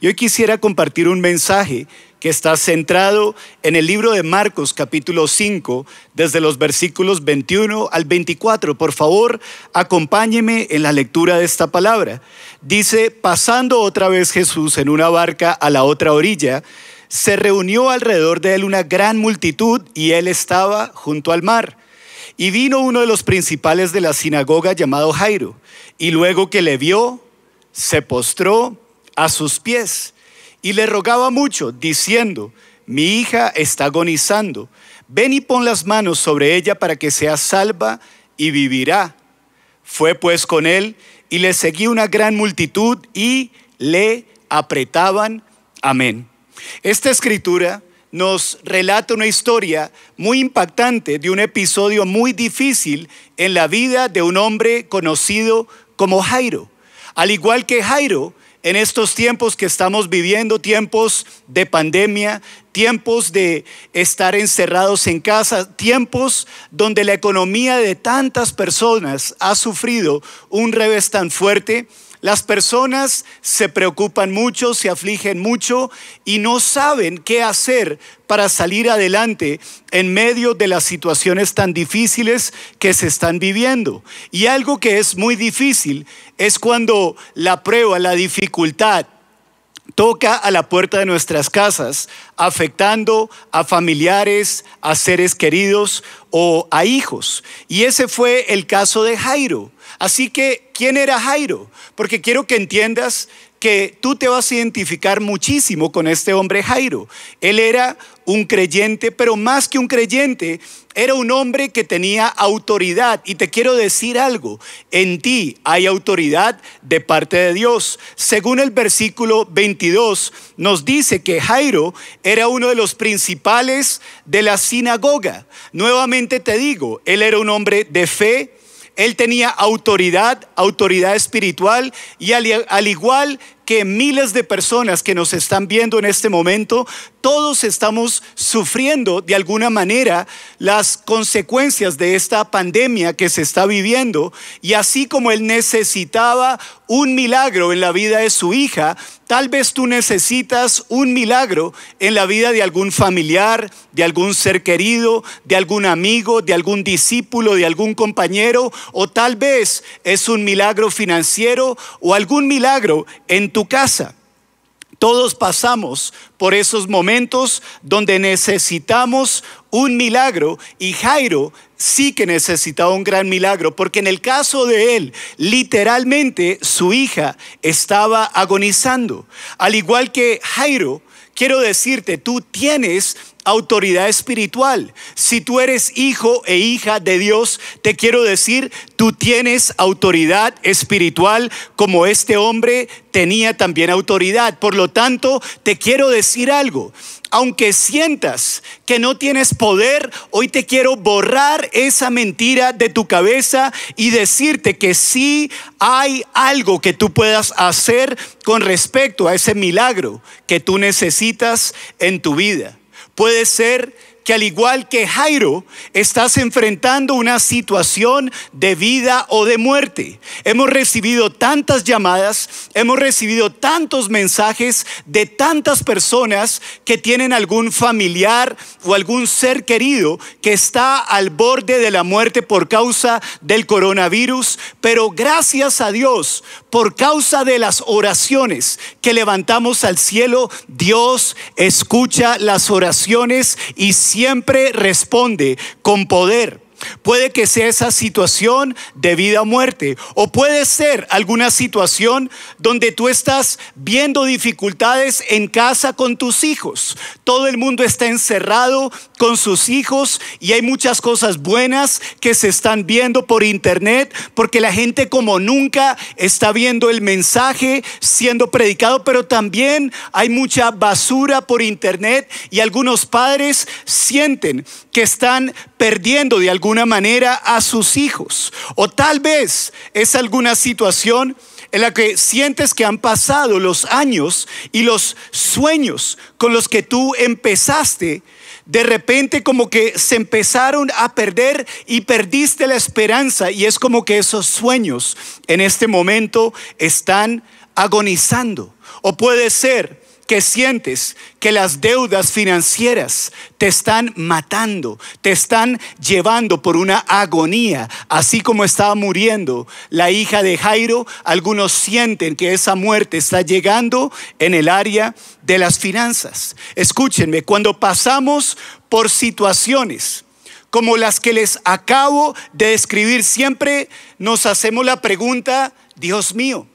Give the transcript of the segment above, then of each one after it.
Yo quisiera compartir un mensaje que está centrado en el libro de Marcos capítulo 5, desde los versículos 21 al 24. Por favor, acompáñeme en la lectura de esta palabra. Dice, pasando otra vez Jesús en una barca a la otra orilla, se reunió alrededor de él una gran multitud y él estaba junto al mar. Y vino uno de los principales de la sinagoga llamado Jairo, y luego que le vio, se postró a sus pies y le rogaba mucho, diciendo, mi hija está agonizando, ven y pon las manos sobre ella para que sea salva y vivirá. Fue pues con él y le seguía una gran multitud y le apretaban. Amén. Esta escritura nos relata una historia muy impactante de un episodio muy difícil en la vida de un hombre conocido como Jairo. Al igual que Jairo, en estos tiempos que estamos viviendo, tiempos de pandemia, tiempos de estar encerrados en casa, tiempos donde la economía de tantas personas ha sufrido un revés tan fuerte, las personas se preocupan mucho, se afligen mucho y no saben qué hacer para salir adelante en medio de las situaciones tan difíciles que se están viviendo. Y algo que es muy difícil es cuando la prueba, la dificultad, toca a la puerta de nuestras casas, afectando a familiares, a seres queridos o a hijos. Y ese fue el caso de Jairo. Así que, ¿quién era Jairo? Porque quiero que entiendas que tú te vas a identificar muchísimo con este hombre Jairo. Él era un creyente, pero más que un creyente, era un hombre que tenía autoridad. Y te quiero decir algo, en ti hay autoridad de parte de Dios. Según el versículo 22, nos dice que Jairo era uno de los principales de la sinagoga. Nuevamente te digo, él era un hombre de fe, él tenía autoridad, autoridad espiritual y al, igual que miles de personas que nos están viendo en este momento, todos estamos sufriendo de alguna manera las consecuencias de esta pandemia que se está viviendo. Y así como él necesitaba un milagro en la vida de su hija, tal vez tú necesitas un milagro en la vida de algún familiar, de algún ser querido, de algún amigo, de algún discípulo, de algún compañero, o tal vez es un milagro financiero o algún milagro en tu casa. Todos pasamos por esos momentos donde necesitamos un milagro y Jairo sí que necesitaba un gran milagro porque en el caso de él, literalmente su hija estaba agonizando. Al igual que Jairo, quiero decirte, tú tienes autoridad espiritual. Si tú eres hijo e hija de Dios, te quiero decir, tú tienes autoridad espiritual como este hombre tenía también autoridad. Por lo tanto, te quiero decir algo. Aunque sientas que no tienes poder, hoy te quiero borrar esa mentira de tu cabeza y decirte que sí hay algo que tú puedas hacer con respecto a ese milagro que tú necesitas en tu vida. Puede ser que al igual que Jairo, estás enfrentando una situación de vida o de muerte. Hemos recibido tantas llamadas, hemos recibido tantos mensajes de tantas personas que tienen algún familiar o algún ser querido que está al borde de la muerte por causa del coronavirus, pero gracias a Dios, por causa de las oraciones que levantamos al cielo, Dios escucha las oraciones y siempre responde con poder. Puede que sea esa situación de vida o muerte. O puede ser alguna situación donde tú estás viendo dificultades en casa con tus hijos. Todo el mundo está encerrado con sus hijos y hay muchas cosas buenas que se están viendo por internet porque la gente como nunca está viendo el mensaje siendo predicado, pero también hay mucha basura por internet y algunos padres sienten que están perdiendo de alguna manera a sus hijos. O tal vez es alguna situación en la que sientes que han pasado los años y los sueños con los que tú empezaste, de repente como que se empezaron a perder y perdiste la esperanza y es como que esos sueños en este momento están agonizando. O puede ser que sientes que las deudas financieras te están matando, te están llevando por una agonía, así como estaba muriendo la hija de Jairo, algunos sienten que esa muerte está llegando en el área de las finanzas. Escúchenme, cuando pasamos por situaciones como las que les acabo de describir, siempre nos hacemos la pregunta, Dios mío,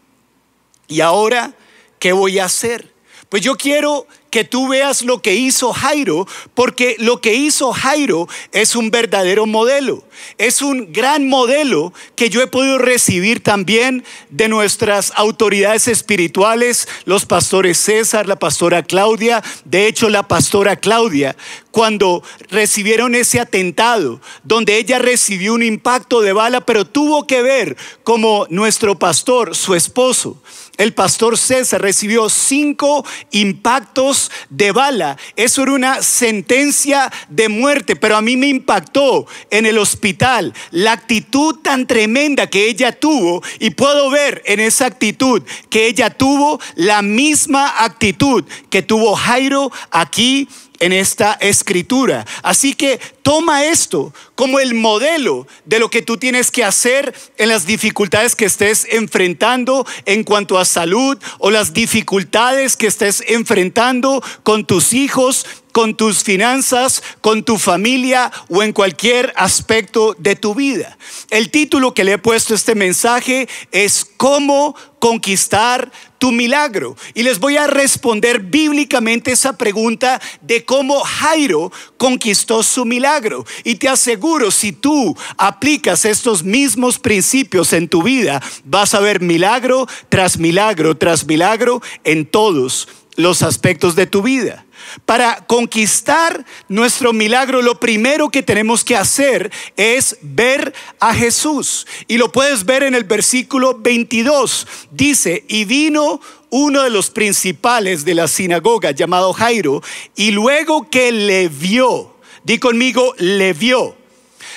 ¿y ahora qué voy a hacer? Pues yo quiero que tú veas lo que hizo Jairo, porque lo que hizo Jairo es un verdadero modelo. Es un gran modelo que yo he podido recibir también de nuestras autoridades espirituales, los pastores César, la pastora Claudia, de hecho la pastora Claudia, cuando recibieron ese atentado, donde ella recibió un impacto de bala, pero tuvo que ver como nuestro pastor, su esposo, el pastor César recibió cinco impactos de bala. Eso era una sentencia de muerte, pero a mí me impactó en el hospital la actitud tan tremenda que ella tuvo y puedo ver en esa actitud que ella tuvo la misma actitud que tuvo Jairo aquí en esta escritura. Así que toma esto como el modelo de lo que tú tienes que hacer en las dificultades que estés enfrentando en cuanto a salud o las dificultades que estés enfrentando con tus hijos, con tus finanzas, con tu familia o en cualquier aspecto de tu vida. El título que le he puesto a este mensaje es cómo conquistar tu milagro. Y les voy a responder bíblicamente esa pregunta de cómo Jairo conquistó su milagro. Y te aseguro, si tú aplicas estos mismos principios en tu vida, vas a ver milagro tras milagro tras milagro en todos los aspectos de tu vida. Para conquistar nuestro milagro, lo primero que tenemos que hacer es ver a Jesús. Y lo puedes ver en el versículo 22. Dice, y vino uno de los principales de la sinagoga llamado Jairo, y luego que le vio, di conmigo, le vio.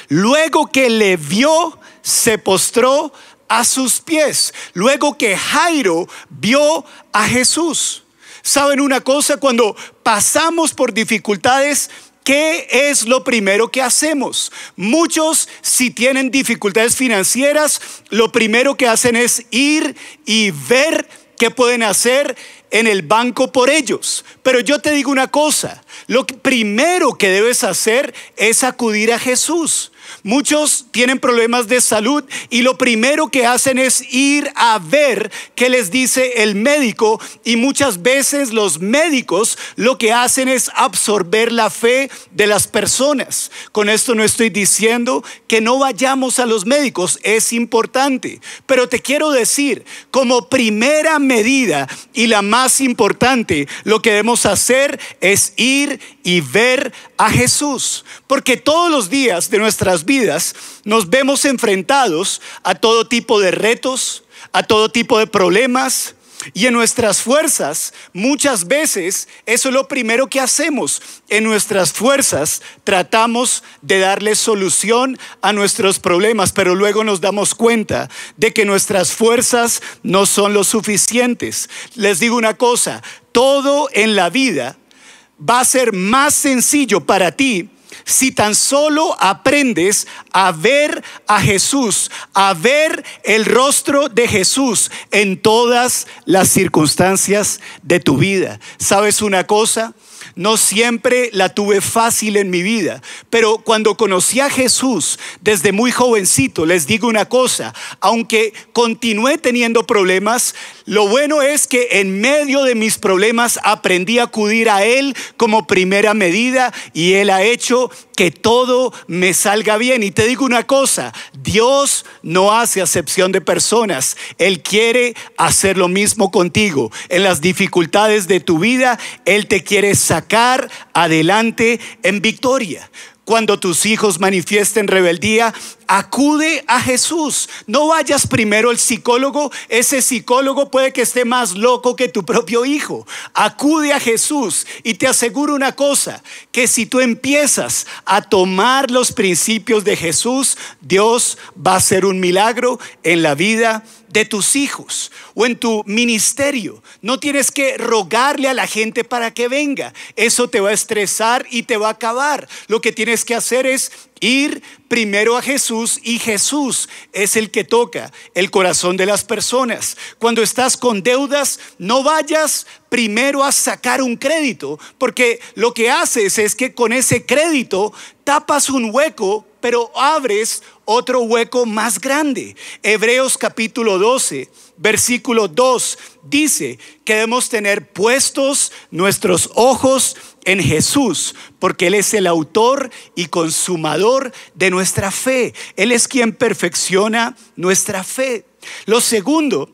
Luego que le vio, se postró a sus pies. Luego que Jairo vio a Jesús. ¿Saben una cosa? Cuando pasamos por dificultades, ¿Qué es lo primero que hacemos? Muchos, si tienen dificultades financieras, lo primero que hacen es ir y ver qué pueden hacer en el banco por ellos. Pero yo te digo una cosa, lo primero que debes hacer es acudir a Jesús. Muchos tienen problemas de salud y lo primero que hacen es ir a ver qué les dice el médico y muchas veces los médicos lo que hacen es absorber la fe de las personas. Con esto no estoy diciendo que no vayamos a los médicos, es importante, pero te quiero decir, como primera medida y la más importante, lo que debemos hacer es ir y ver a Jesús, porque todos los días de nuestras vidas nos vemos enfrentados a todo tipo de retos, a todo tipo de problemas. Y en nuestras fuerzas, muchas veces, eso es lo primero que hacemos. En nuestras fuerzas tratamos de darle solución a nuestros problemas, pero luego nos damos cuenta de que nuestras fuerzas no son lo suficientes. Les digo una cosa, todo en la vida va a ser más sencillo para ti si tan solo aprendes a ver a Jesús, a ver el rostro de Jesús en todas las circunstancias de tu vida. ¿Sabes una cosa? No siempre la tuve fácil en mi vida, pero cuando conocí a Jesús desde muy jovencito, les digo una cosa, aunque continué teniendo problemas, lo bueno es que en medio de mis problemas aprendí a acudir a Él como primera medida y Él ha hecho que todo me salga bien. Y te digo una cosa, Dios no hace acepción de personas. Él quiere hacer lo mismo contigo. En las dificultades de tu vida, Él te quiere sacar adelante en victoria. Cuando tus hijos manifiesten rebeldía, acude a Jesús. No vayas primero al psicólogo. Ese psicólogo puede que esté más loco que tu propio hijo. Acude a Jesús y te aseguro una cosa, que si tú empiezas a tomar los principios de Jesús, Dios va a hacer un milagro en la vida de tus hijos o en tu ministerio. No tienes que rogarle a la gente para que venga. Eso te va a estresar y te va a acabar. Lo que tienes que hacer es ir primero a Jesús y Jesús es el que toca el corazón de las personas. Cuando estás con deudas, no vayas primero a sacar un crédito, porque lo que haces es que con ese crédito tapas un hueco, pero abres otro hueco más grande. Hebreos capítulo 12, versículo 2 dice que debemos tener puestos nuestros ojos en Jesús, porque Él es el autor y consumador de nuestra fe. Él es quien perfecciona nuestra fe. Lo segundo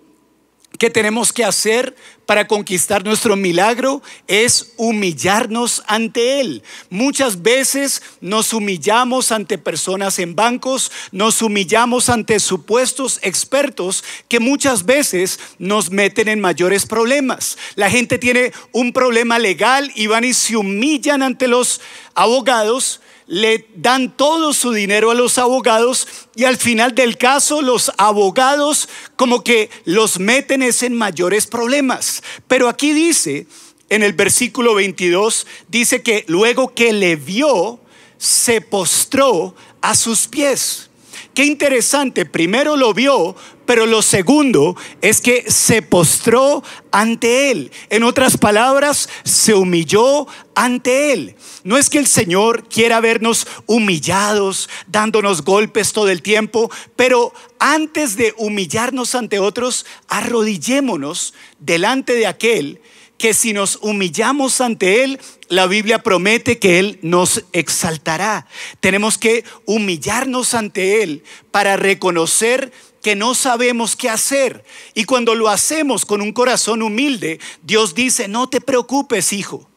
que tenemos que hacer para conquistar nuestro milagro es humillarnos ante Él. Muchas veces nos humillamos ante personas en bancos, nos humillamos ante supuestos expertos que muchas veces nos meten en mayores problemas. La gente tiene un problema legal y van y se humillan ante los abogados le dan todo su dinero a los abogados y al final del caso los abogados como que los meten en mayores problemas. Pero aquí dice, en el versículo 22, dice que luego que le vio, se postró a sus pies. Qué interesante, primero lo vio, pero lo segundo es que se postró ante Él. En otras palabras, se humilló ante Él. No es que el Señor quiera vernos humillados, dándonos golpes todo el tiempo, pero antes de humillarnos ante otros, arrodillémonos delante de aquel que si nos humillamos ante Él, la Biblia promete que Él nos exaltará. Tenemos que humillarnos ante Él para reconocer que no sabemos qué hacer. Y cuando lo hacemos con un corazón humilde, Dios dice, no te preocupes, hijo.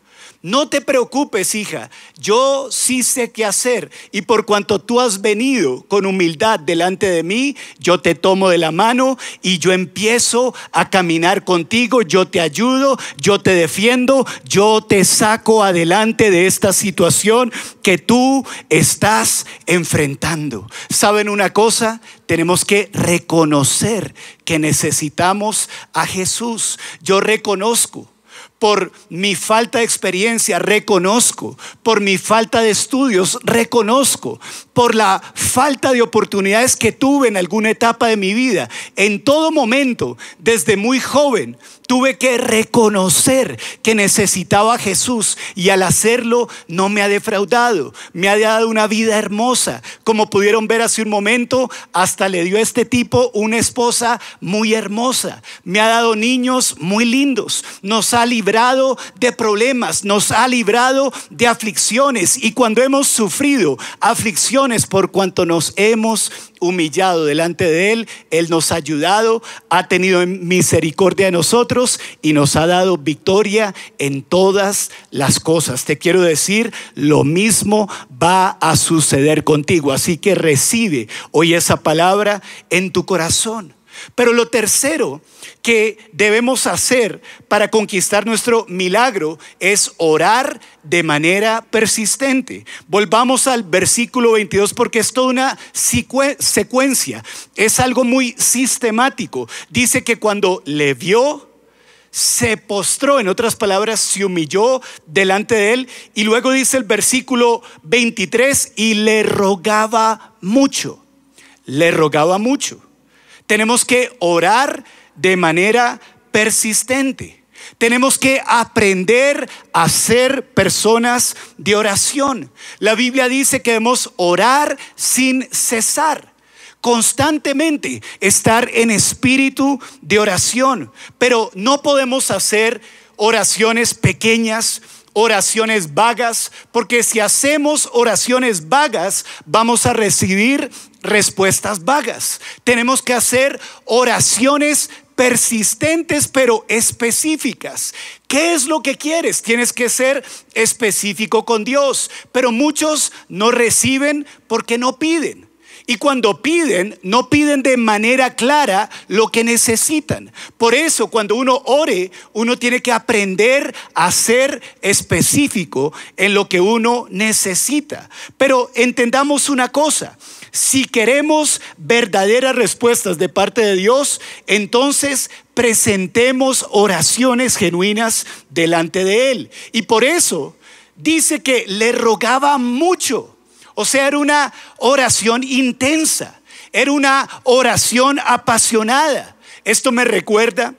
No te preocupes, hija, yo sí sé qué hacer y por cuanto tú has venido con humildad delante de mí, yo te tomo de la mano y yo empiezo a caminar contigo, yo te ayudo, yo te defiendo, yo te saco adelante de esta situación que tú estás enfrentando. ¿Saben una cosa? Tenemos que reconocer que necesitamos a Jesús. Yo reconozco por mi falta de experiencia, reconozco. Por mi falta de estudios, reconozco. Por la falta de oportunidades que tuve en alguna etapa de mi vida. En todo momento, desde muy joven, tuve que reconocer que necesitaba a Jesús y al hacerlo no me ha defraudado, me ha dado una vida hermosa. Como pudieron ver hace un momento, hasta le dio a este tipo una esposa muy hermosa, me ha dado niños muy lindos, nos ha librado de problemas, nos ha librado de aflicciones. Y cuando hemos sufrido aflicciones por cuanto nos hemos humillado delante de Él, Él nos ha ayudado, ha tenido misericordia de nosotros y nos ha dado victoria en todas las cosas. Te quiero decir, lo mismo va a suceder contigo, así que recibe hoy esa palabra en tu corazón. Pero lo tercero que debemos hacer para conquistar nuestro milagro es orar de manera persistente. Volvamos al versículo 22 porque es toda una secuencia, es algo muy sistemático. Dice que cuando le vio, se postró, en otras palabras, se humilló delante de él. Y luego dice el versículo 23, y le rogaba mucho, le rogaba mucho. Tenemos que orar de manera persistente. Tenemos que aprender a ser personas de oración. La Biblia dice que debemos orar sin cesar constantemente estar en espíritu de oración, pero no podemos hacer oraciones pequeñas, oraciones vagas, porque si hacemos oraciones vagas, vamos a recibir respuestas vagas. Tenemos que hacer oraciones persistentes pero específicas. ¿Qué es lo que quieres? Tienes que ser específico con Dios, pero muchos no reciben porque no piden. Y cuando piden, no piden de manera clara lo que necesitan. Por eso, cuando uno ore, uno tiene que aprender a ser específico en lo que uno necesita. Pero entendamos una cosa. Si queremos verdaderas respuestas de parte de Dios, entonces presentemos oraciones genuinas delante de Él. Y por eso dice que le rogaba mucho. O sea, era una oración intensa, era una oración apasionada. Esto me recuerda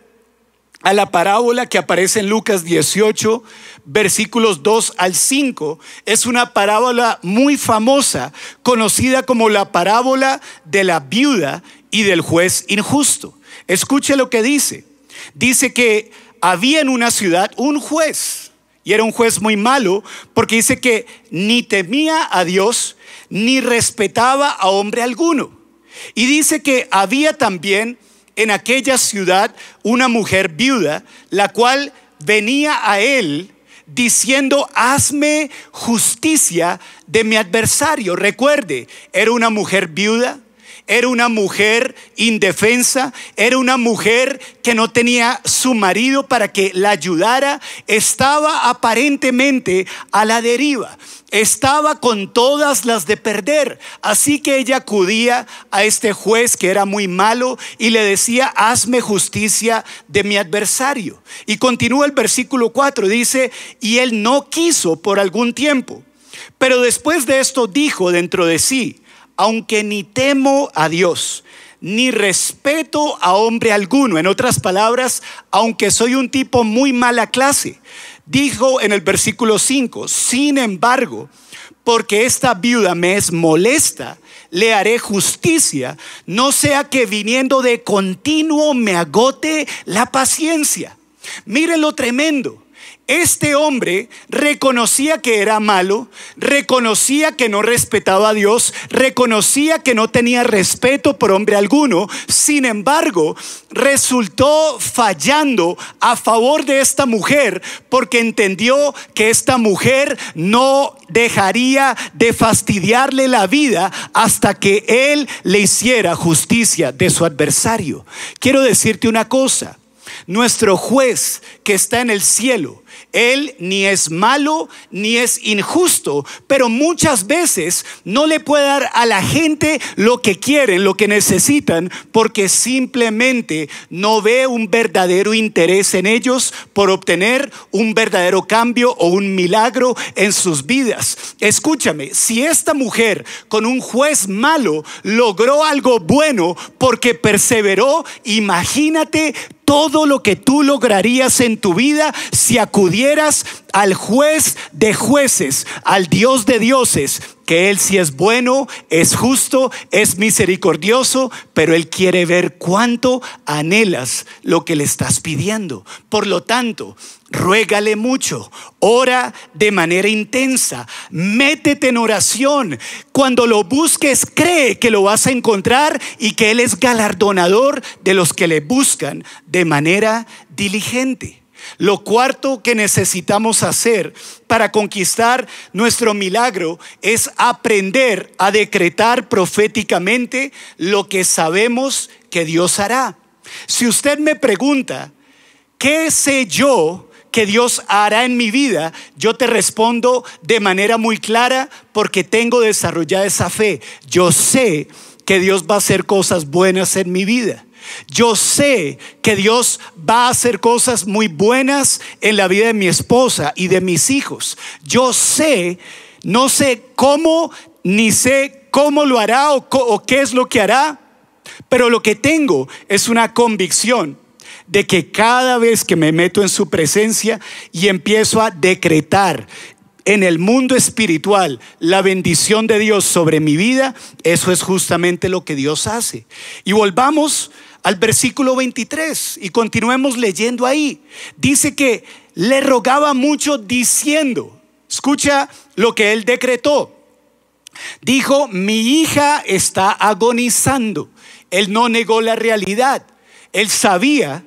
a la parábola que aparece en Lucas 18, versículos 2 al 5. Es una parábola muy famosa, conocida como la parábola de la viuda y del juez injusto. Escuche lo que dice. Dice que había en una ciudad un juez y era un juez muy malo porque dice que ni temía a Dios ni respetaba a hombre alguno. Y dice que había también en aquella ciudad una mujer viuda, la cual venía a él diciendo, hazme justicia de mi adversario. Recuerde, era una mujer viuda, era una mujer indefensa, era una mujer que no tenía su marido para que la ayudara, estaba aparentemente a la deriva, estaba con todas las de perder. Así que ella acudía a este juez que era muy malo y le decía, hazme justicia de mi adversario. Y continúa el versículo 4, dice, y él no quiso por algún tiempo. Pero después de esto dijo dentro de sí, aunque ni temo a Dios, ni respeto a hombre alguno. En otras palabras, aunque soy un tipo muy mala clase, dijo en el versículo 5, sin embargo, porque esta viuda me es molesta, le haré justicia, no sea que viniendo de continuo me agote la paciencia. Miren lo tremendo. Este hombre reconocía que era malo, reconocía que no respetaba a Dios, reconocía que no tenía respeto por hombre alguno, sin embargo, resultó fallando a favor de esta mujer porque entendió que esta mujer no dejaría de fastidiarle la vida hasta que él le hiciera justicia de su adversario. Quiero decirte una cosa, nuestro juez que está en el cielo, él ni es malo ni es injusto, pero muchas veces no le puede dar a la gente lo que quieren, lo que necesitan, porque simplemente no ve un verdadero interés en ellos por obtener un verdadero cambio o un milagro en sus vidas. Escúchame, si esta mujer con un juez malo logró algo bueno porque perseveró, imagínate todo lo que tú lograrías en tu vida si acudieras al juez de jueces, al Dios de dioses, que Él sí es bueno, es justo, es misericordioso, pero Él quiere ver cuánto anhelas lo que le estás pidiendo. Por lo tanto, ruégale mucho, ora de manera intensa, métete en oración. Cuando lo busques, cree que lo vas a encontrar y que Él es galardonador de los que le buscan de manera diligente. Lo cuarto que necesitamos hacer para conquistar nuestro milagro es aprender a decretar proféticamente lo que sabemos que Dios hará. Si usted me pregunta, ¿qué sé yo que Dios hará en mi vida? Yo te respondo de manera muy clara porque tengo desarrollada esa fe. Yo sé que Dios va a hacer cosas buenas en mi vida. Yo sé que Dios va a hacer cosas muy buenas en la vida de mi esposa y de mis hijos. Yo sé, no sé cómo, ni sé cómo lo hará o, qué es lo que hará, pero lo que tengo es una convicción de que cada vez que me meto en su presencia y empiezo a decretar en el mundo espiritual la bendición de Dios sobre mi vida, eso es justamente lo que Dios hace. Y volvamos al versículo 23 y continuemos leyendo ahí. Dice que le rogaba mucho diciendo, escucha lo que él decretó. Dijo, mi hija está agonizando. Él no negó la realidad. Él sabía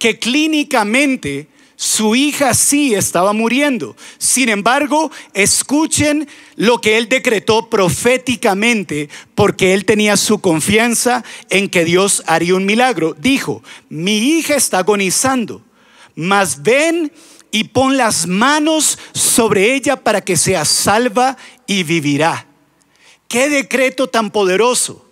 que clínicamente Su hija sí estaba muriendo. Sin embargo, escuchen lo que él decretó proféticamente porque él tenía su confianza en que Dios haría un milagro. Dijo, mi hija está agonizando, mas ven y pon las manos sobre ella para que sea salva y vivirá. Qué decreto tan poderoso.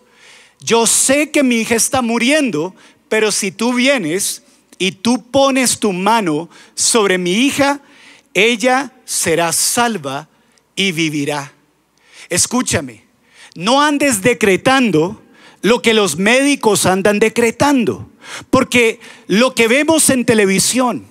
Yo sé que mi hija está muriendo, pero si tú vienes y tú pones tu mano sobre mi hija, ella será salva y vivirá. Escúchame, no andes decretando lo que los médicos andan decretando, porque lo que vemos en televisión,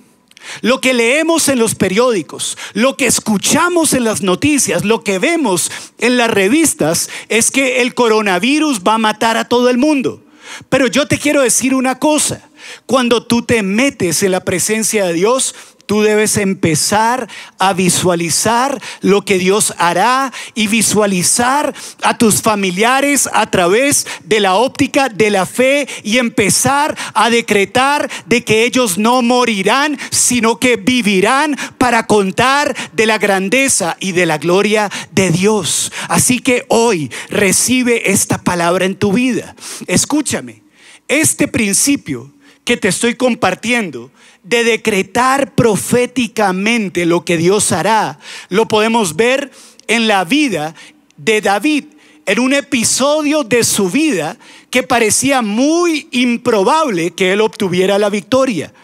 lo que leemos en los periódicos, lo que escuchamos en las noticias, lo que vemos en las revistas es que el coronavirus va a matar a todo el mundo. Pero yo te quiero decir una cosa, cuando tú te metes en la presencia de Dios, Tú debes empezar a visualizar lo que Dios hará y visualizar a tus familiares a través de la óptica de la fe y empezar a decretar de que ellos no morirán, sino que vivirán para contar de la grandeza y de la gloria de Dios. Así que hoy recibe esta palabra en tu vida. Escúchame, este principio que te estoy compartiendo de decretar proféticamente lo que Dios hará, lo podemos ver en la vida de David, en un episodio de su vida que parecía muy improbable que él obtuviera la victoria.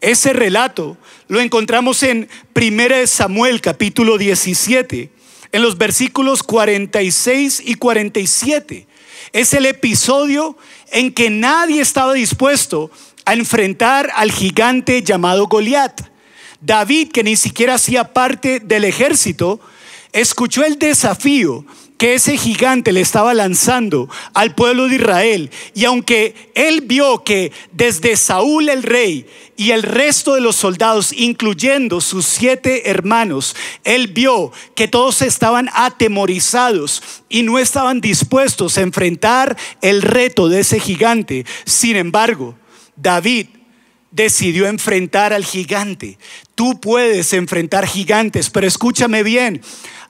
Ese relato lo encontramos en 1 Samuel capítulo 17, en los versículos 46 y 47. Es el episodio en que nadie estaba dispuesto a enfrentar al gigante llamado Goliat. David, que ni siquiera hacía parte del ejército, escuchó el desafío que ese gigante le estaba lanzando al pueblo de Israel. Y aunque él vio que desde Saúl el rey y el resto de los soldados, incluyendo sus siete hermanos, él vio que todos estaban atemorizados y no estaban dispuestos a enfrentar el reto de ese gigante. Sin embargo, David decidió enfrentar al gigante. Tú puedes enfrentar gigantes, pero escúchame bien.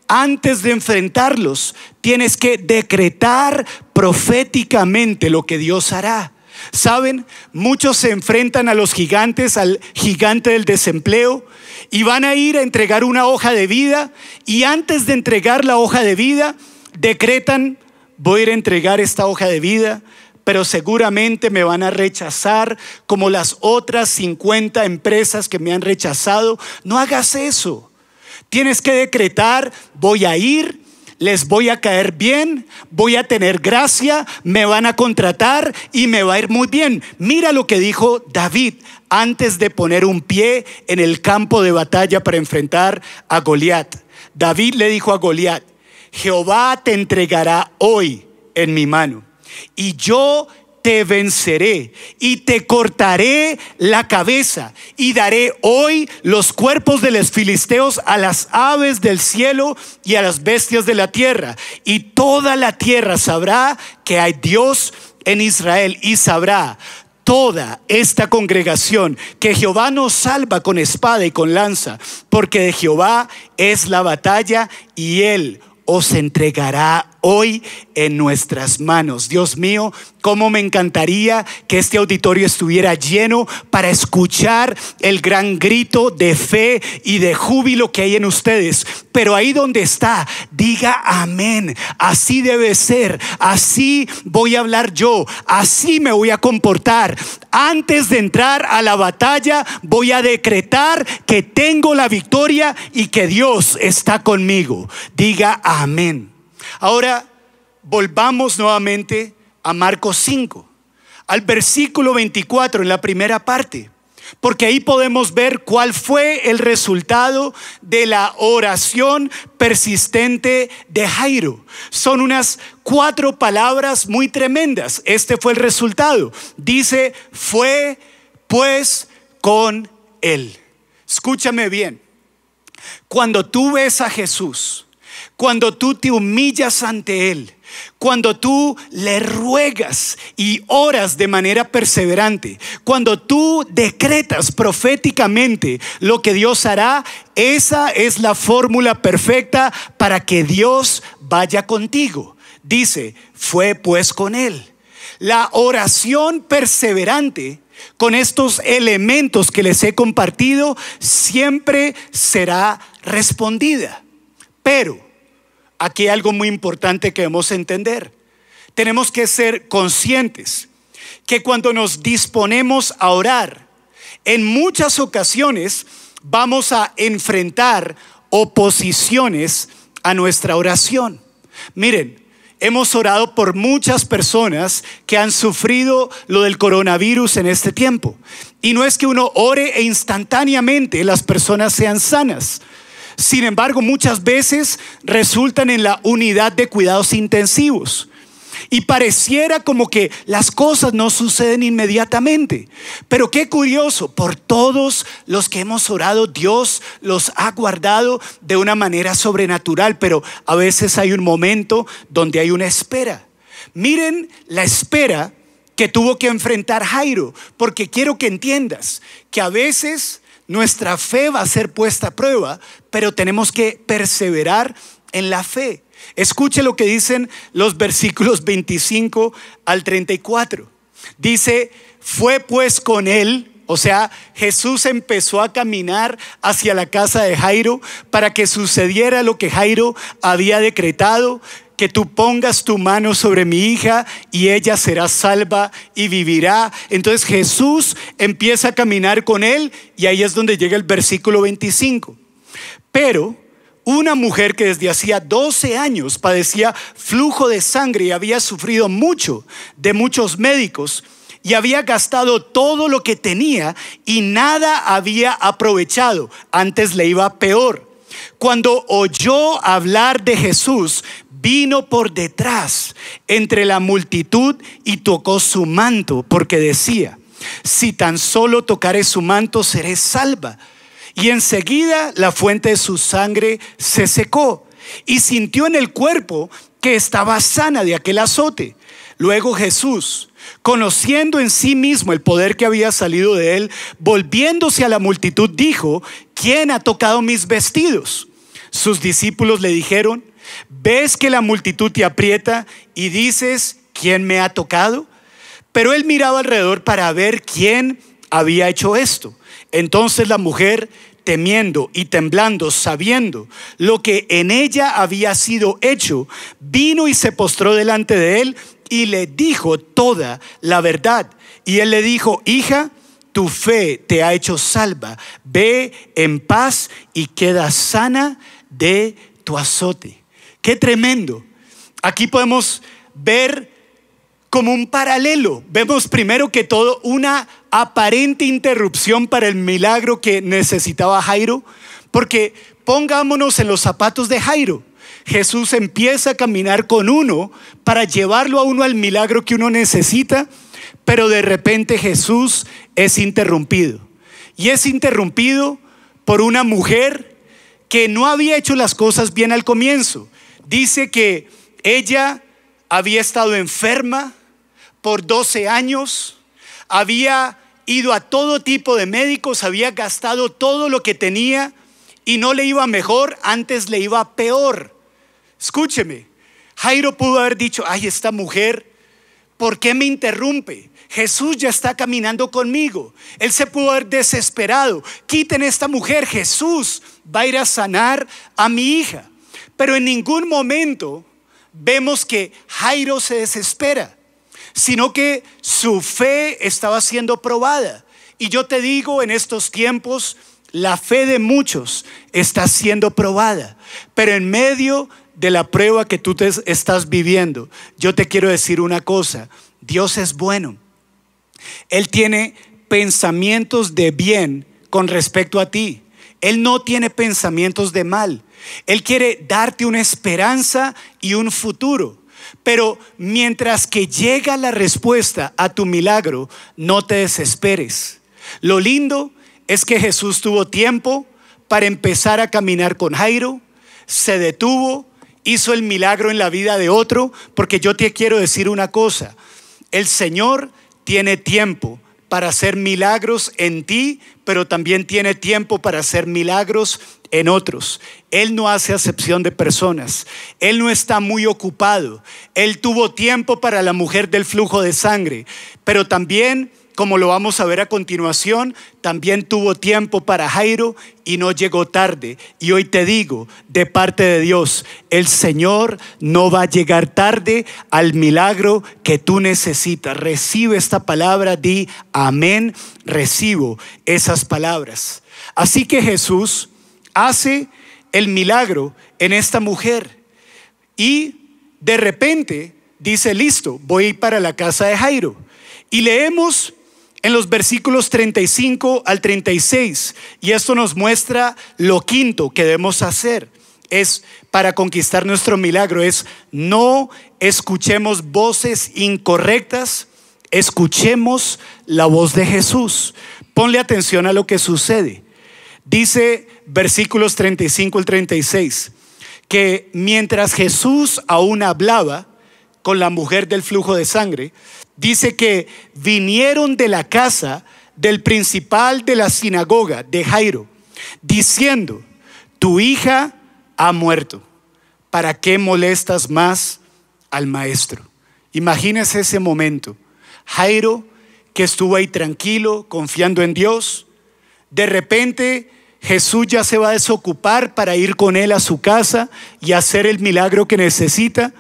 Antes de enfrentarlos, tienes que decretar proféticamente lo que Dios hará. ¿Saben? Muchos se enfrentan a los gigantes, al gigante del desempleo, y van a ir a entregar una hoja de vida, y antes de entregar la hoja de vida, decretan, voy a ir a entregar esta hoja de vida, pero seguramente me van a rechazar como las otras 50 empresas que me han rechazado. No hagas eso. Tienes que decretar, voy a ir, les voy a caer bien, voy a tener gracia, me van a contratar y me va a ir muy bien. Mira lo que dijo David antes de poner un pie en el campo de batalla para enfrentar a Goliat. David le dijo a Goliat, Jehová te entregará hoy en mi mano y yo te venceré y te cortaré la cabeza y daré hoy los cuerpos de los filisteos a las aves del cielo y a las bestias de la tierra. Y toda la tierra sabrá que hay Dios en Israel y sabrá toda esta congregación que Jehová nos salva con espada y con lanza, porque de Jehová es la batalla y él os entregará hoy en nuestras manos. Dios mío, cómo me encantaría que este auditorio estuviera lleno para escuchar el gran grito de fe y de júbilo que hay en ustedes. Pero ahí donde está, diga amén. Así debe ser. Así voy a hablar yo. Así me voy a comportar. Antes de entrar a la batalla, voy a decretar que tengo la victoria y que Dios está conmigo. Diga amén. Ahora, volvamos nuevamente a Marcos 5, al versículo 24 en la primera parte, porque ahí podemos ver cuál fue el resultado de la oración persistente de Jairo. Son unas cuatro palabras muy tremendas. Este fue el resultado. Dice, fue pues con él. Escúchame bien. Cuando tú ves a Jesús, cuando tú te humillas ante Él, Cuando tú le ruegas y oras de manera perseverante, cuando tú decretas proféticamente lo que Dios hará, esa es la fórmula perfecta para que Dios vaya contigo. Dice, fue pues con él. La oración perseverante con estos elementos que les he compartido siempre será respondida. Pero aquí hay algo muy importante que debemos entender. Tenemos que ser conscientes que cuando nos disponemos a orar, en muchas ocasiones vamos a enfrentar oposiciones a nuestra oración. Miren, hemos orado por muchas personas que han sufrido lo del coronavirus en este tiempo. Y no es que uno ore e instantáneamente las personas sean sanas. Sin embargo, muchas veces resultan en la unidad de cuidados intensivos. Y pareciera como que las cosas no suceden inmediatamente. Pero qué curioso, por todos los que hemos orado, Dios los ha guardado de una manera sobrenatural. Pero a veces hay un momento donde hay una espera. Miren la espera que tuvo que enfrentar Jairo, porque quiero que entiendas que a veces nuestra fe va a ser puesta a prueba, pero tenemos que perseverar en la fe. Escuche lo que dicen los versículos 25 al 34. Dice, fue pues con él, o sea, Jesús empezó a caminar hacia la casa de Jairo para que sucediera lo que Jairo había decretado, que tú pongas tu mano sobre mi hija y ella será salva y vivirá. Entonces Jesús empieza a caminar con él y ahí es donde llega el versículo 25. Pero una mujer que desde hacía 12 años padecía flujo de sangre y había sufrido mucho de muchos médicos y había gastado todo lo que tenía y nada había aprovechado. Antes le iba peor. Cuando oyó hablar de Jesús, vino por detrás entre la multitud y tocó su manto, porque decía, si tan solo tocaré su manto, seré salva. Y enseguida la fuente de su sangre se secó y sintió en el cuerpo que estaba sana de aquel azote. Luego Jesús, conociendo en sí mismo el poder que había salido de él, volviéndose a la multitud, dijo, ¿quién ha tocado mis vestidos? Sus discípulos le dijeron, ¿ves que la multitud te aprieta y dices, ¿quién me ha tocado? Pero él miraba alrededor para ver quién había hecho esto. Entonces la mujer temiendo y temblando, sabiendo lo que en ella había sido hecho, vino y se postró delante de él y le dijo toda la verdad. Y él le dijo, hija, tu fe te ha hecho salva, ve en paz y queda sana de tu azote. Qué tremendo. Aquí podemos ver como un paralelo. Vemos primero que todo una aparente interrupción para el milagro que necesitaba Jairo, porque pongámonos en los zapatos de Jairo. Jesús empieza a caminar con uno para llevarlo a uno al milagro que uno necesita, pero de repente Jesús es interrumpido. Y es interrumpido por una mujer que no había hecho las cosas bien al comienzo. Dice que ella había estado enferma, por 12 años, había ido a todo tipo de médicos, había gastado todo lo que tenía y no le iba mejor, antes le iba peor. Escúcheme, Jairo pudo haber dicho, ay, esta mujer, ¿por qué me interrumpe? Jesús ya está caminando conmigo. Él se pudo haber desesperado. Quiten esta mujer, Jesús va a ir a sanar a mi hija. Pero en ningún momento vemos que Jairo se desespera sino que su fe estaba siendo probada. Y yo te digo, en estos tiempos, la fe de muchos está siendo probada, pero en medio de la prueba que tú te estás viviendo, yo te quiero decir una cosa, Dios es bueno. Él tiene pensamientos de bien con respecto a ti. Él no tiene pensamientos de mal. Él quiere darte una esperanza y un futuro. Pero mientras que llega la respuesta a tu milagro, no te desesperes. Lo lindo es que Jesús tuvo tiempo para empezar a caminar con Jairo, se detuvo hizo el milagro en la vida de otro, porque yo te quiero decir una cosa, el Señor tiene tiempo para hacer milagros en ti, pero también tiene tiempo para hacer milagros en otros. Él no hace acepción de personas. Él no está muy ocupado. Él tuvo tiempo para la mujer del flujo de sangre, pero también como lo vamos a ver a continuación, también tuvo tiempo para Jairo y no llegó tarde. Y hoy te digo, de parte de Dios, el Señor no va a llegar tarde al milagro que tú necesitas. Recibe esta palabra, di amén, recibo esas palabras. Así que Jesús hace el milagro en esta mujer y de repente dice, listo, voy para la casa de Jairo. Y leemos en los versículos 35 al 36. Y esto nos muestra lo quinto que debemos hacer. Es para conquistar nuestro milagro, es no escuchemos voces incorrectas, escuchemos la voz de Jesús. Ponle atención a lo que sucede. Dice versículos 35 al 36, que mientras Jesús aún hablaba con la mujer del flujo de sangre, dice que vinieron de la casa del principal de la sinagoga, de Jairo, diciendo, tu hija ha muerto, ¿para qué molestas más al maestro? Imagínese ese momento. Jairo, que estuvo ahí tranquilo, confiando en Dios, de repente Jesús ya se va a desocupar para ir con él a su casa y hacer el milagro que necesita.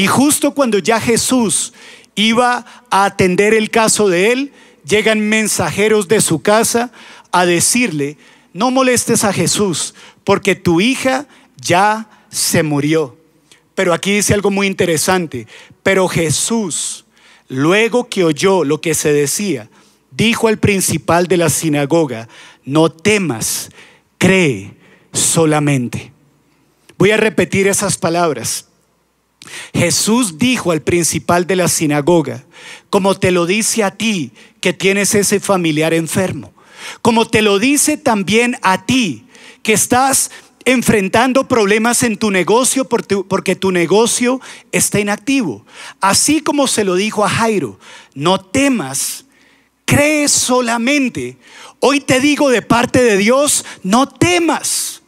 Y justo cuando ya Jesús iba a atender el caso de él, llegan mensajeros de su casa a decirle, no molestes a Jesús, porque tu hija ya se murió. Pero aquí dice algo muy interesante, pero Jesús, luego que oyó lo que se decía, dijo al principal de la sinagoga, no temas, cree solamente. Voy a repetir esas palabras. Jesús dijo al principal de la sinagoga, como te lo dice a ti que tienes ese familiar enfermo, como te lo dice también a ti que estás enfrentando problemas en tu negocio porque tu negocio está inactivo. Así como se lo dijo a Jairo, no temas, cree solamente. Hoy te digo de parte de Dios, no temas.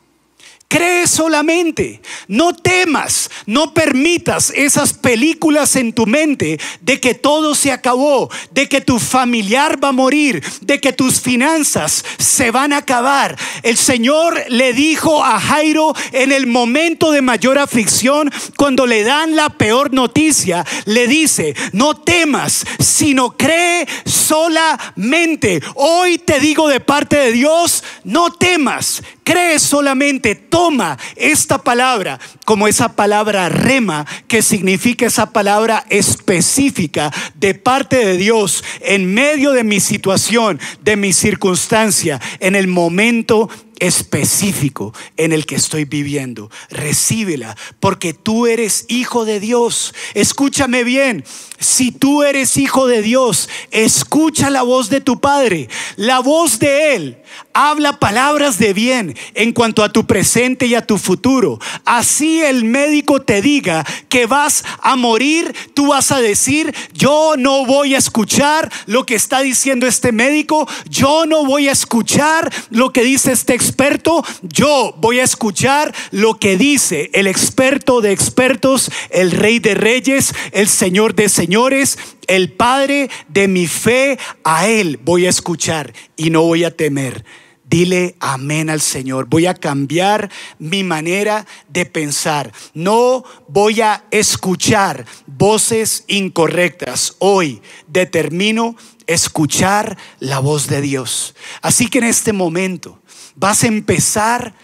Cree solamente, no temas, no permitas esas películas en tu mente de que todo se acabó, de que tu familiar va a morir, de que tus finanzas se van a acabar. El Señor le dijo a Jairo en el momento de mayor aflicción, cuando le dan la peor noticia, le dice, no temas, sino cree solamente. Hoy te digo de parte de Dios, no temas, cree solamente toma esta palabra como esa palabra rema, que significa esa palabra específica de parte de Dios en medio de mi situación, de mi circunstancia, en el momento específico en el que estoy viviendo. Recíbela porque tú eres hijo de Dios. Escúchame bien, si tú eres hijo de Dios, escucha la voz de tu Padre, la voz de Él. Habla palabras de bien en cuanto a tu presente y a tu futuro. Así el médico te diga que vas a morir, tú vas a decir, yo no voy a escuchar lo que está diciendo este médico, yo no voy a escuchar lo que dice este experto, yo voy a escuchar lo que dice el experto de expertos, el rey de reyes, el señor de señores, el padre de mi fe, a él voy a escuchar y no voy a temer. Dile amén al Señor. Voy a cambiar mi manera de pensar. No voy a escuchar voces incorrectas. Hoy determino escuchar la voz de Dios. Así que en este momento vas a empezar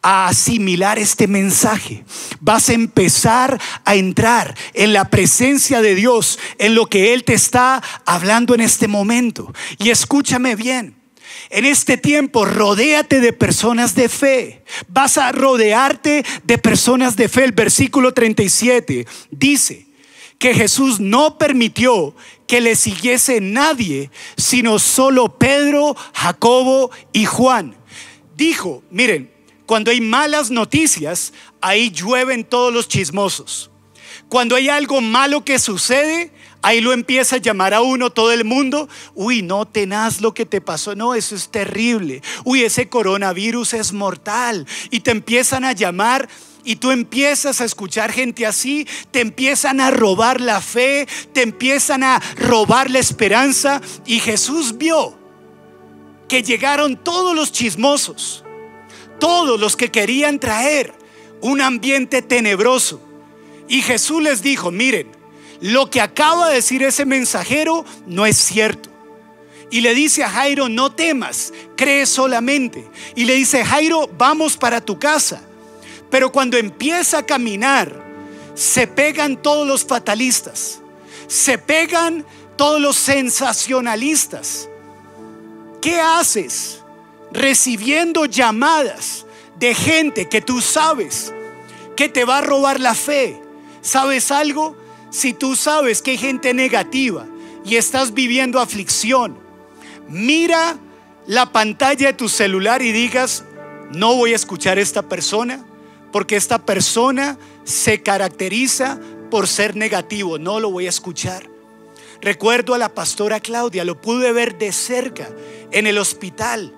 a asimilar este mensaje. Vas a empezar a entrar en la presencia de Dios, en lo que Él te está hablando en este momento. Y escúchame bien. En este tiempo, rodéate de personas de fe. Vas a rodearte de personas de fe. El versículo 37 dice que Jesús no permitió que le siguiese nadie, sino solo Pedro, Jacobo y Juan. Dijo, miren, cuando hay malas noticias, ahí llueven todos los chismosos. Cuando hay algo malo que sucede, ahí lo empieza a llamar a uno todo el mundo. Uy, no tenaz lo que te pasó. No, eso es terrible. Uy, ese coronavirus es mortal. Y te empiezan a llamar y tú empiezas a escuchar gente así, te empiezan a robar la fe, te empiezan a robar la esperanza. Y Jesús vio que llegaron todos los chismosos, todos los que querían traer un ambiente tenebroso. Y Jesús les dijo, miren, lo que acaba de decir ese mensajero no es cierto. Y le dice a Jairo, no temas, cree solamente. Y le dice, Jairo, vamos para tu casa. Pero cuando empieza a caminar, se pegan todos los fatalistas, se pegan todos los sensacionalistas. ¿Qué haces recibiendo llamadas de gente que tú sabes que te va a robar la fe? ¿Sabes algo? Si tú sabes que hay gente negativa y estás viviendo aflicción, mira la pantalla de tu celular y digas, no voy a escuchar a esta persona porque esta persona se caracteriza por ser negativo, no lo voy a escuchar. Recuerdo a la pastora Claudia, lo pude ver de cerca en el hospital.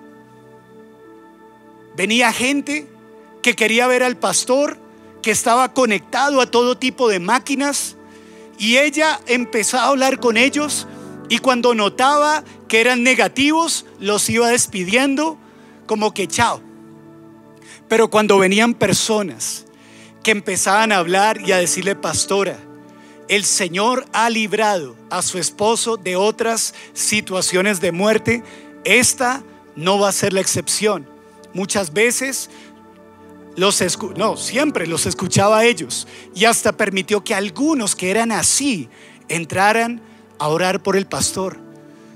Venía gente que quería ver al pastor, que estaba conectado a todo tipo de máquinas, y ella empezó a hablar con ellos y cuando notaba que eran negativos, los iba despidiendo como que chao. Pero cuando venían personas que empezaban a hablar y a decirle, pastora, el Señor ha librado a su esposo de otras situaciones de muerte, esta no va a ser la excepción. Muchas veces los no, siempre los escuchaba a ellos y hasta permitió que algunos que eran así entraran a orar por el pastor.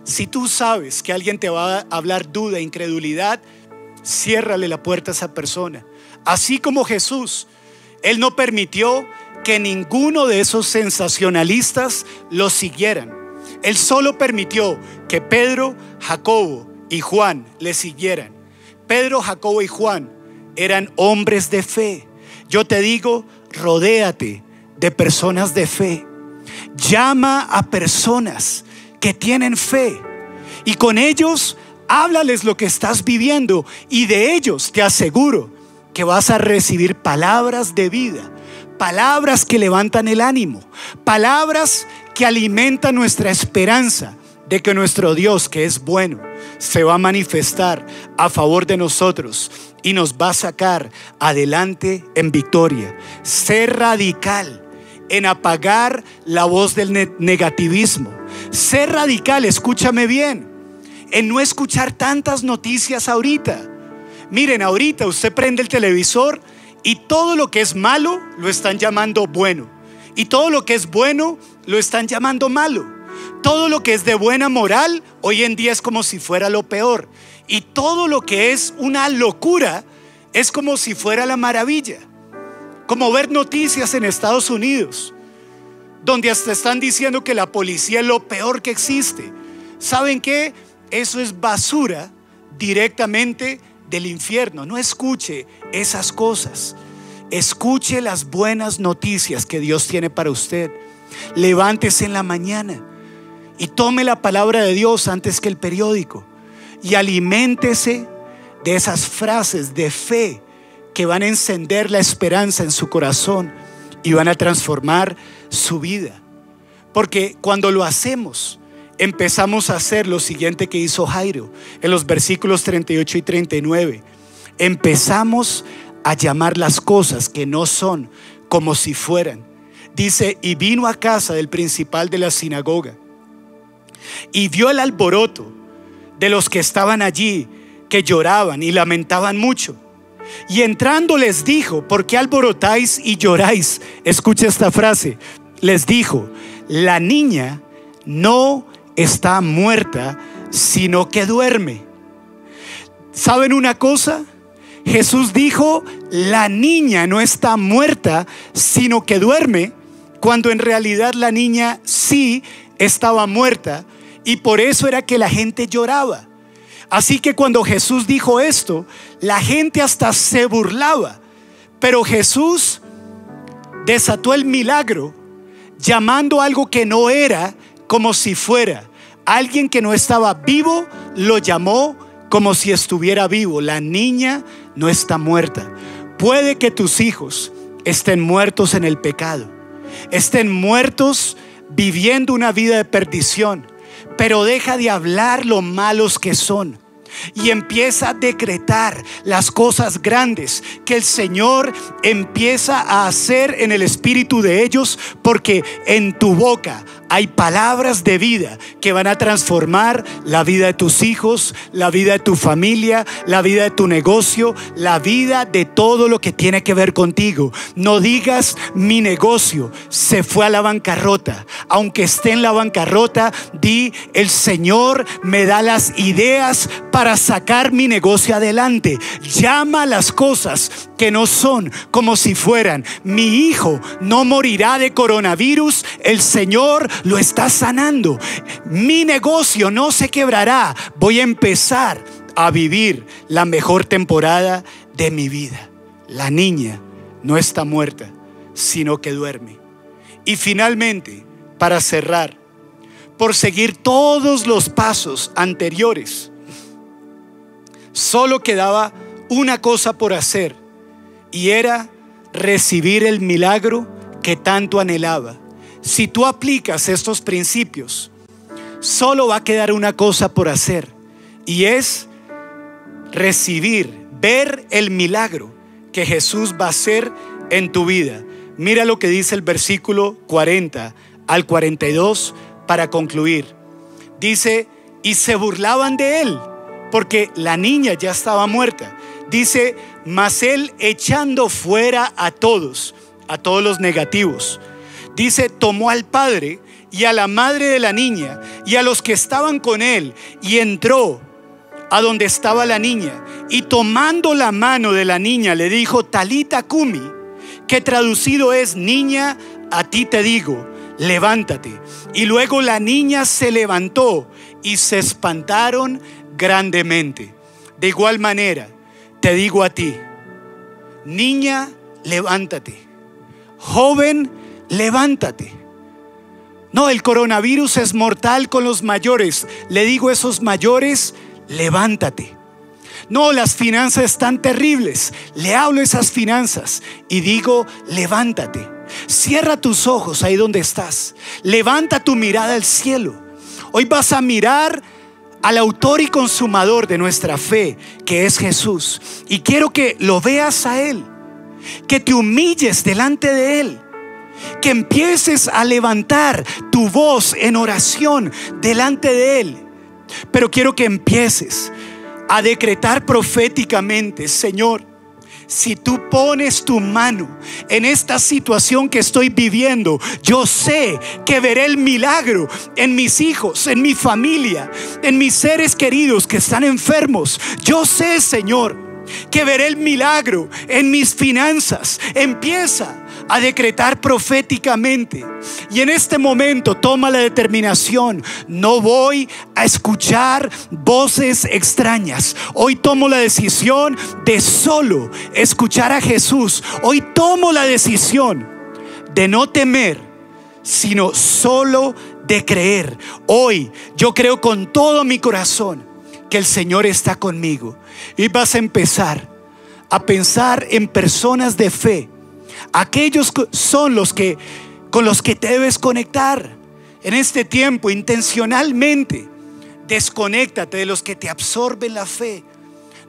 Si tú sabes que alguien te va a hablar duda, incredulidad, ciérrale la puerta a esa persona. Así como Jesús, Él no permitió que ninguno de esos sensacionalistas lo siguieran. Él solo permitió que Pedro, Jacobo y Juan le siguieran. Pedro, Jacobo y Juan eran hombres de fe. Yo te digo, rodéate de personas de fe. Llama a personas que tienen fe y con ellos háblales lo que estás viviendo y de ellos te aseguro que vas a recibir palabras de vida, palabras que levantan el ánimo, palabras que alimentan nuestra esperanza de que nuestro Dios, que es bueno, se va a manifestar a favor de nosotros y nos va a sacar adelante en victoria. Ser radical en apagar la voz del negativismo. Ser radical, escúchame bien, en no escuchar tantas noticias ahorita. Miren, ahorita usted prende el televisor y todo lo que es malo lo están llamando bueno. Y todo lo que es bueno lo están llamando malo. Todo lo que es de buena moral hoy en día es como si fuera lo peor. Y todo lo que es una locura es como si fuera la maravilla. Como ver noticias en Estados Unidos, donde hasta están diciendo que la policía es lo peor que existe. ¿Saben qué? Eso es basura directamente del infierno. No escuche esas cosas. Escuche las buenas noticias que Dios tiene para usted. Levántese en la mañana y tome la palabra de Dios antes que el periódico. Y aliméntese de esas frases de fe que van a encender la esperanza en su corazón y van a transformar su vida. Porque cuando lo hacemos, empezamos a hacer lo siguiente que hizo Jairo en los versículos 38 y 39. Empezamos a llamar las cosas que no son como si fueran. Dice, y vino a casa del principal de la sinagoga y vio el alboroto de los que estaban allí, que lloraban y lamentaban mucho. Y entrando les dijo, ¿por qué alborotáis y lloráis? Escucha esta frase. Les dijo, la niña no está muerta, sino que duerme. ¿Saben una cosa? Jesús dijo, la niña no está muerta, sino que duerme, cuando en realidad la niña sí estaba muerta y por eso era que la gente lloraba. Así que cuando Jesús dijo esto, la gente hasta se burlaba. Pero Jesús desató el milagro llamando algo que no era como si fuera. Alguien que no estaba vivo lo llamó como si estuviera vivo. La niña no está muerta. Puede que tus hijos estén muertos en el pecado, estén muertos viviendo una vida de perdición, pero deja de hablar lo malos que son y empieza a decretar las cosas grandes que el Señor empieza a hacer en el espíritu de ellos, porque en tu boca hay palabras de vida que van a transformar la vida de tus hijos, la vida de tu familia, la vida de tu negocio, la vida de todo lo que tiene que ver contigo. No digas mi negocio se fue a la bancarrota. Aunque esté en la bancarrota, di el Señor me da las ideas para sacar mi negocio adelante. Llama las cosas que no son como si fueran. Mi hijo no morirá de coronavirus. El Señor lo está sanando. Mi negocio no se quebrará. Voy a empezar a vivir la mejor temporada de mi vida. La niña no está muerta, sino que duerme. Y finalmente, para cerrar, por seguir todos los pasos anteriores, solo quedaba una cosa por hacer y era recibir el milagro que tanto anhelaba. Si tú aplicas estos principios, solo va a quedar una cosa por hacer y es recibir, ver el milagro que Jesús va a hacer en tu vida. Mira lo que dice el versículo 40 al 42 para concluir. Dice, y se burlaban de él porque la niña ya estaba muerta. Dice, mas él echando fuera a todos, a todos los negativos Dice, tomó al padre y a la madre de la niña y a los que estaban con él y entró a donde estaba la niña y tomando la mano de la niña le dijo, Talita Kumi, que traducido es, niña, a ti te digo, levántate. Y luego la niña se levantó y se espantaron grandemente. De igual manera, te digo a ti, niña, levántate. Joven, levántate. No, el coronavirus es mortal con los mayores. Le digo a esos mayores, levántate. No, las finanzas están terribles. Le hablo a esas finanzas y digo, levántate. Cierra tus ojos ahí donde estás. Levanta tu mirada al cielo. Hoy vas a mirar al autor y consumador de nuestra fe, que es Jesús. Y quiero que lo veas a Él. Que te humilles delante de Él que empieces a levantar tu voz en oración delante de Él. Pero quiero que empieces a decretar proféticamente, Señor, si tú pones tu mano en esta situación que estoy viviendo, yo sé que veré el milagro en mis hijos, en mi familia, en mis seres queridos que están enfermos. Yo sé, Señor, que veré el milagro en mis finanzas. Empieza a decretar proféticamente. Y en este momento toma la determinación, no voy a escuchar voces extrañas. Hoy tomo la decisión de solo escuchar a Jesús. Hoy tomo la decisión de no temer, sino solo de creer. Hoy yo creo con todo mi corazón que el Señor está conmigo. Y vas a empezar a pensar en personas de fe Aquellos son los que con los que te debes conectar en este tiempo intencionalmente. Desconéctate de los que te absorben la fe,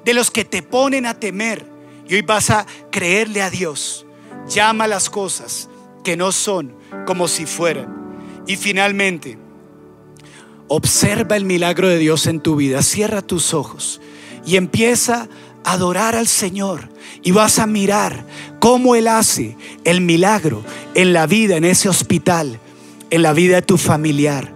de los que te ponen a temer. Y hoy vas a creerle a Dios. Llama las cosas que no son como si fueran. Y finalmente, observa el milagro de Dios en tu vida. Cierra tus ojos y empieza a adorar al Señor y vas a mirar cómo Él hace el milagro en la vida, en ese hospital, en la vida de tu familiar.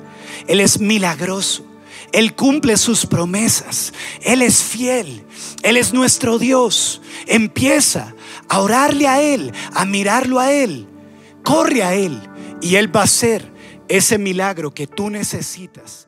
Él es milagroso. Él cumple sus promesas. Él es fiel. Él es nuestro Dios. Empieza a orarle a Él, a mirarlo a Él. Corre a Él y Él va a hacer ese milagro que tú necesitas.